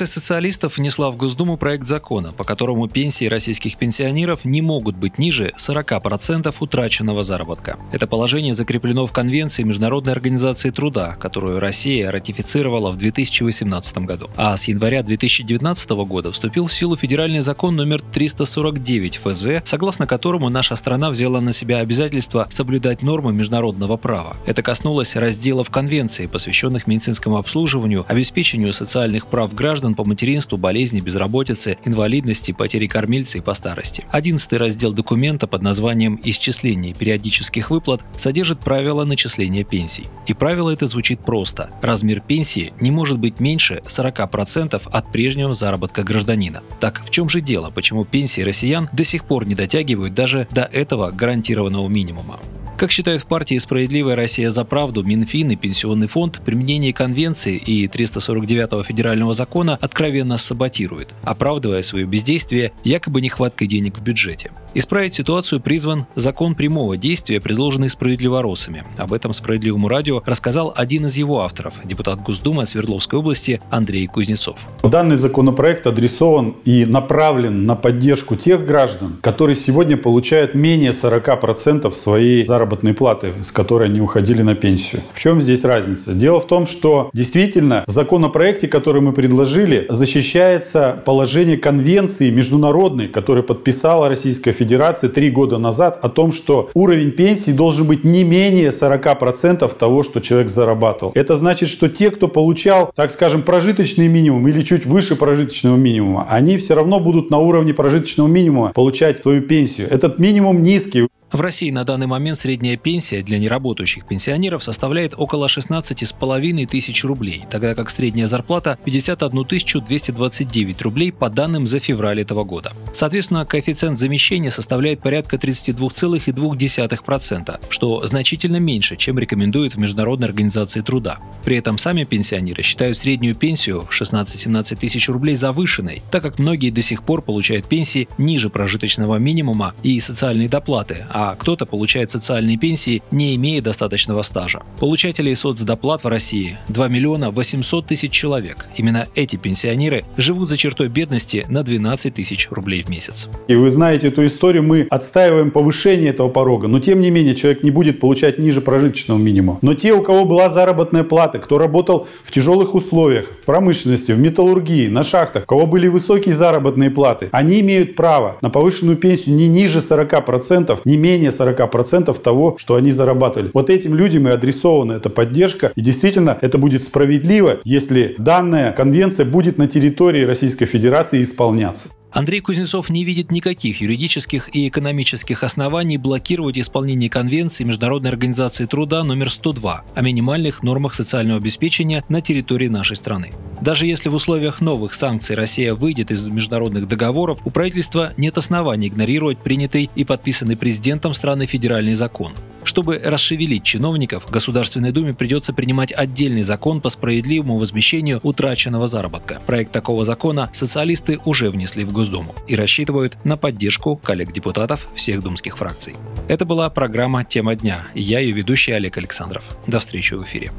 Фракция социалистов внесла в Госдуму проект закона, по которому пенсии российских пенсионеров не могут быть ниже 40% утраченного заработка. Это положение закреплено в Конвенции Международной организации труда, которую Россия ратифицировала в 2018 году. А с января 2019 года вступил в силу федеральный закон номер 349 ФЗ, согласно которому наша страна взяла на себя обязательство соблюдать нормы международного права. Это коснулось разделов Конвенции, посвященных медицинскому обслуживанию, обеспечению социальных прав граждан по материнству, болезни, безработице, инвалидности, потери кормильца и по старости. Одиннадцатый раздел документа под названием «Исчисление периодических выплат» содержит правила начисления пенсий. И правило это звучит просто. Размер пенсии не может быть меньше 40% от прежнего заработка гражданина. Так в чем же дело, почему пенсии россиян до сих пор не дотягивают даже до этого гарантированного минимума? Как считают в партии «Справедливая Россия за правду», Минфин и Пенсионный фонд применение Конвенции и 349 федерального закона откровенно саботирует, оправдывая свое бездействие якобы нехваткой денег в бюджете. Исправить ситуацию призван закон прямого действия, предложенный справедливоросами. Об этом «Справедливому радио» рассказал один из его авторов, депутат Госдумы Свердловской области Андрей Кузнецов. Данный законопроект адресован и направлен на поддержку тех граждан, которые сегодня получают менее 40% своей заработной заработной платы, с которой они уходили на пенсию. В чем здесь разница? Дело в том, что действительно в законопроекте, который мы предложили, защищается положение конвенции международной, которую подписала Российская Федерация три года назад, о том, что уровень пенсии должен быть не менее 40% того, что человек зарабатывал. Это значит, что те, кто получал, так скажем, прожиточный минимум или чуть выше прожиточного минимума, они все равно будут на уровне прожиточного минимума получать свою пенсию. Этот минимум низкий. В России на данный момент средняя пенсия для неработающих пенсионеров составляет около 16,5 тысяч рублей, тогда как средняя зарплата 51 229 рублей по данным за февраль этого года. Соответственно, коэффициент замещения составляет порядка 32,2%, что значительно меньше, чем рекомендует в Международной организации труда. При этом сами пенсионеры считают среднюю пенсию в 16-17 тысяч рублей завышенной, так как многие до сих пор получают пенсии ниже прожиточного минимума и социальные доплаты, а а кто-то получает социальные пенсии, не имея достаточного стажа. Получателей соцдоплат в России 2 миллиона 800 тысяч человек. Именно эти пенсионеры живут за чертой бедности на 12 тысяч рублей в месяц. И вы знаете эту историю, мы отстаиваем повышение этого порога, но тем не менее человек не будет получать ниже прожиточного минимума. Но те, у кого была заработная плата, кто работал в тяжелых условиях, в промышленности, в металлургии, на шахтах, у кого были высокие заработные платы, они имеют право на повышенную пенсию не ниже 40%, не менее менее 40% того, что они зарабатывали. Вот этим людям и адресована эта поддержка. И действительно, это будет справедливо, если данная конвенция будет на территории Российской Федерации исполняться. Андрей Кузнецов не видит никаких юридических и экономических оснований блокировать исполнение Конвенции Международной организации труда номер 102 о минимальных нормах социального обеспечения на территории нашей страны. Даже если в условиях новых санкций Россия выйдет из международных договоров, у правительства нет оснований игнорировать принятый и подписанный президентом страны федеральный закон. Чтобы расшевелить чиновников, Государственной Думе придется принимать отдельный закон по справедливому возмещению утраченного заработка. Проект такого закона социалисты уже внесли в Госдуму и рассчитывают на поддержку коллег-депутатов всех думских фракций. Это была программа «Тема дня». Я ее ведущий Олег Александров. До встречи в эфире.